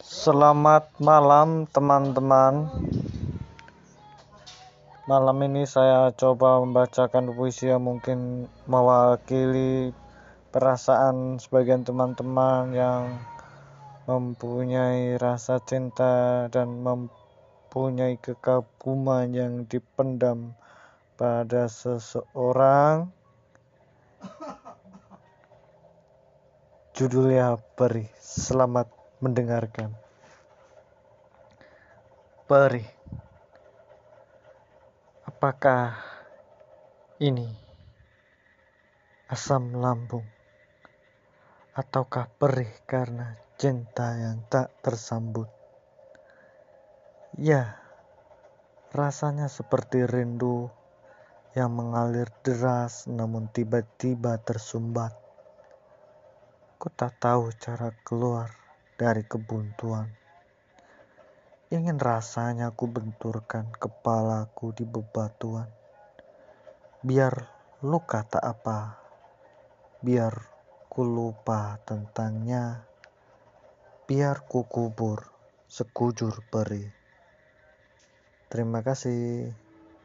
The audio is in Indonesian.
Selamat malam teman-teman. Malam ini saya coba membacakan puisi yang mungkin mewakili perasaan sebagian teman-teman yang mempunyai rasa cinta dan mempunyai kekaguman yang dipendam pada seseorang. Judulnya Perih Selamat mendengarkan Perih Apakah ini asam lambung ataukah perih karena cinta yang tak tersambut? Ya, rasanya seperti rindu yang mengalir deras namun tiba-tiba tersumbat. Ku tak tahu cara keluar dari kebuntuan. Ingin rasanya ku benturkan kepalaku di bebatuan. Biar luka tak apa, biar ku lupa tentangnya, biar ku kubur sekujur peri. Terima kasih.